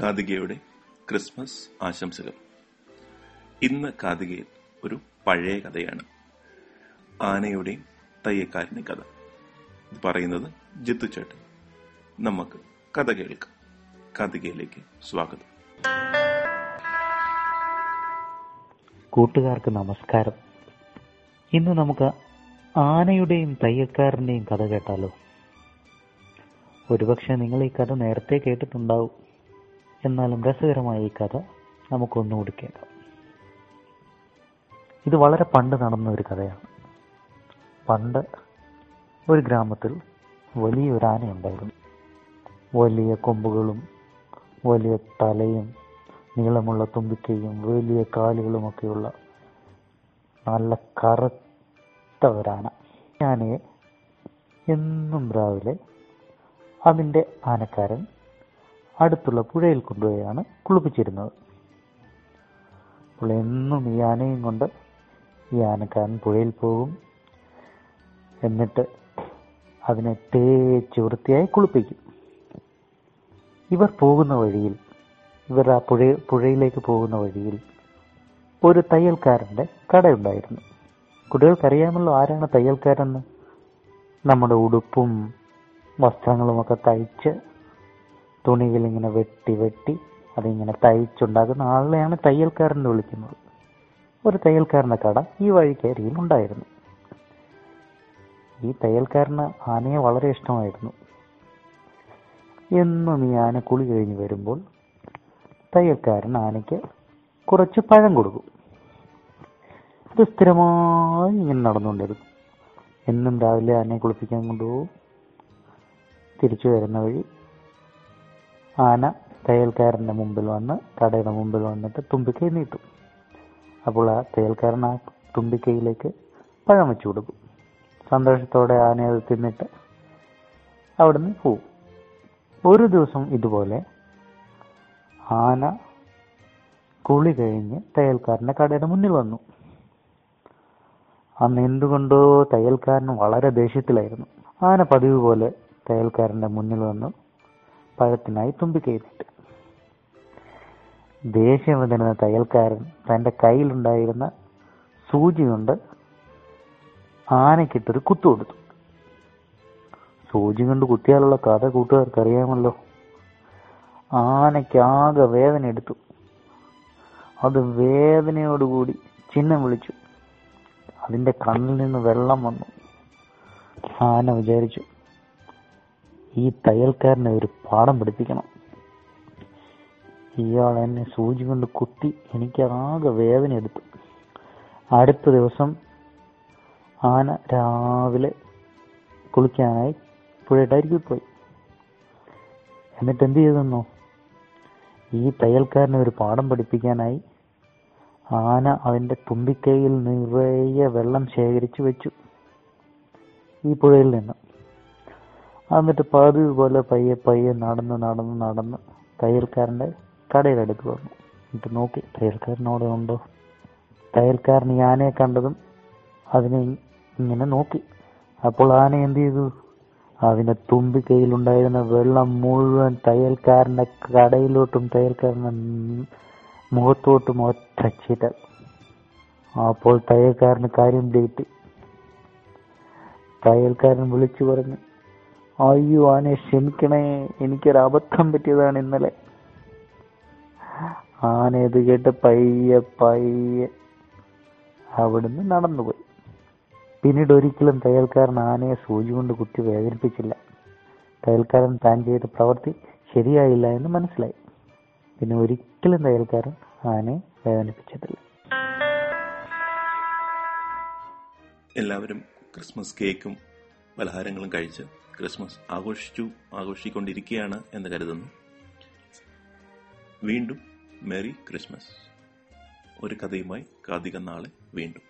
കാതികയുടെ Christmas ആശംസകൾ. ഇന്ന് കാതികയിൽ ഒരു പഴയ കഥയാണ്. ആനയുടെയും തയ്യക്കാരന്റെ കഥ. ഇത് പറയുന്നത് ജിത്തു ചേട്ടൻ. നമുക്ക് കഥ കേൾക്കാം. കാതികയിലേക്ക് സ്വാഗതം. കൂട്ടുകാർക്ക് നമസ്കാരം. ഇന്ന് നമുക്ക് ആനയുടെയും തയ്യക്കാരന്റെയും കഥ കേട്ടാലോ? ഒരുപക്ഷെ നിങ്ങൾ ഈ കഥ നേരത്തെ കേട്ടിട്ടുണ്ടാവും. എന്നാലും രസകരമായ ഈ കഥ നമുക്കൊന്നുകൂടി കേൾക്കാം ഇത് വളരെ പണ്ട് നടന്ന ഒരു കഥയാണ്. പണ്ട് ഒരു ഗ്രാമത്തിൽ വലിയൊരു ആനയുണ്ടായിരുന്നു വലിയ കൊമ്പുകളും വലിയ തലയും നീളമുള്ള തുമ്പിക്കയും വലിയ കാലുകളുമൊക്കെയുള്ള നല്ല കറുത്ത ഒരാന. ആനയെ എന്നും രാവിലെ അതിന്റെ ആനക്കാരൻ അടുത്തുള്ള പുഴയിൽ കൊണ്ടുപോയാണ് കുളിപ്പിച്ചിരുന്നത്. അപ്പോൾ എന്നും ഈ ആനയും കൊണ്ട് ഈ ആനക്കാരൻ പുഴയിൽ പോകും. എന്നിട്ട് അതിനെ തേച്ച് വൃത്തിയായി കുളിപ്പിക്കും. ഇവർ പോകുന്ന വഴിയിൽ ഇവർ ആ പുഴ പുഴയിലേക്ക് പോകുന്ന വഴിയിൽ ഒരു തയ്യൽക്കാരന്റെ കടയുണ്ടായിരുന്നു. കുട്ടികൾക്കറിയാമല്ലോ ആരാണ് തയ്യൽക്കാരെന്ന്. നമ്മുടെ ഉടുപ്പും വസ്ത്രങ്ങളുമൊക്കെ തയ്ച്ച് തുണികൾ ഇങ്ങനെ വെട്ടി വെട്ടി അതിങ്ങനെ തയ്ച്ചുണ്ടാക്കുന്ന ആളെയാണ് തയ്യൽക്കാരൻ വിളിക്കുന്നത്. ഒരു തയ്യൽക്കാരന്റെ കട ഈ വഴിക്കരിയിൽ ഉണ്ടായിരുന്നു. ഈ തയ്യൽക്കാരന് ആനയെ വളരെ ഇഷ്ടമായിരുന്നു. എന്നും ഈ ആന കുളി കഴിഞ്ഞ് വരുമ്പോൾ തയ്യൽക്കാരൻ ആനയ്ക്ക് കുറച്ച് പഴം കൊടുക്കും. ഇത് സ്ഥിരമായി ഇങ്ങനെ നടന്നുകൊണ്ടിരുന്നു എന്നും രാവിലെ ആനയെ കുളിപ്പിക്കാൻ കൊണ്ടുപോകും. തിരിച്ചു വരുന്ന വഴി ആന തയ്യൽക്കാരന്റെ മുമ്പിൽ വന്ന് കടയുടെ മുമ്പിൽ വന്നിട്ട് തുമ്പിക്കൈ നീട്ടും. അപ്പോൾ ആ തയ്യൽക്കാരൻ ആ തുമ്പിക്കൈയിലേക്ക് പഴം വെച്ചു കൊടുക്കും. സന്തോഷത്തോടെ ആന അത് തിന്നിട്ട് അവിടുന്ന് പോവും. ഒരു ദിവസം ഇതുപോലെ ആന കുളി കഴിഞ്ഞ് തയ്യൽക്കാരന്റെ കടയുടെ മുന്നിൽ വന്നു. അന്ന് എന്തുകൊണ്ടോ തയ്യൽക്കാരൻ വളരെ ദേഷ്യത്തിലായിരുന്നു. ആന പതിവ് പോലെ തയ്യൽക്കാരന്റെ മുന്നിൽ വന്നു. പഴത്തിനായി തുമ്പിക്കയറ്റിട്ട് ദേഷ്യം വന്നിരുന്ന തയ്യൽക്കാരൻ തന്റെ കയ്യിലുണ്ടായിരുന്ന സൂചി കൊണ്ട് ആനയ്ക്കിട്ടൊരു കുത്തു കൊടുത്തു. സൂചി കൊണ്ട് കുത്തിയാലുള്ള കഥ കൂട്ടുകാർക്ക് അറിയാമല്ലോ ആനയ്ക്ക് ആകെ വേദന എടുത്തു. അത് വേദനയോടുകൂടി ചിഹ്നം വിളിച്ചു. അതിന്റെ കണ്ണിൽ നിന്ന് വെള്ളം വന്നു. ആന വിചാരിച്ചു ഈ തയ്യൽക്കാരനെ ഒരു പാഠം പഠിപ്പിക്കണം. ഇയാൾ എന്നെ സൂചി കൊണ്ട് കുത്തി എനിക്കാകെ വേദന എടുത്തു. അടുത്ത ദിവസം ആന രാവിലെ കുളിക്കാനായി പുഴയുടെ അരികിൽ പോയി. എന്നിട്ട് എന്ത് ചെയ്തെന്നോ? ഈ തയ്യൽക്കാരനെ ഒരു പാഠം പഠിപ്പിക്കാനായി ആന അതിന്റെ തുമ്പിക്കൈയിൽ നിറയെ വെള്ളം ശേഖരിച്ചു വെച്ചു. ഈ പുഴയിൽ നിന്ന് എന്നിട്ട് പതിവ് പോലെ പയ്യെ പയ്യെ നടന്ന് നടന്ന് നടന്ന് തയ്യൽക്കാരന്റെ കടയുടെ അടുത്ത് വന്നു. എന്നിട്ട് നോക്കി തയ്യൽക്കാരനോടെ ഉണ്ടോ? തയ്യൽക്കാരൻ ആനയെ കണ്ടതും അതിനെ ഇങ്ങനെ നോക്കി. അപ്പോൾ ആന എന്ത് ചെയ്തു? തുമ്പി തുമ്പിക്കൈയിലുണ്ടായിരുന്ന വെള്ളം മുഴുവൻ തയ്യൽക്കാരന്റെ കടയിലോട്ടും തയ്യൽക്കാരന്റെ മുഖത്തോട്ടും ഒറ്റ ചിതൽ അപ്പോൾ തയ്യൽക്കാരന് കാര്യം കിട്ടി തയ്യൽക്കാരൻ വിളിച്ചു പറഞ്ഞു അയ്യോ ആനെ ക്ഷമിക്കണേ. എനിക്കൊരു അബദ്ധം പറ്റിയതാണ് ഇന്നലെ. ആന ഇത് കേട്ട് പയ്യെ പയ്യെ അവിടുന്ന് നടന്നുപോയി. പിന്നീട് ഒരിക്കലും തയ്യൽക്കാരൻ ആനയെ സൂചി കൊണ്ട് കുത്തി വേദനിപ്പിച്ചില്ല. തയ്യൽക്കാരൻ താൻ ചെയ്ത പ്രവൃത്തി ശരിയായില്ല എന്ന് മനസ്സിലായി. പിന്നെ ഒരിക്കലും തയ്യൽക്കാരൻ ആനയെ വേദനിപ്പിച്ചിട്ടില്ല. എല്ലാവരും ക്രിസ്മസ് കേക്കും പലഹാരങ്ങളും കഴിച്ച് ക്രിസ്മസ് ആഘോഷിച്ചു ആഘോഷിക്കൊണ്ടിരിക്കുകയാണ് എന്ന് കരുതുന്നു. വീണ്ടും മെറി ക്രിസ്മസ്. ഒരു കഥയുമായി കാതിക നാളെ വീണ്ടും.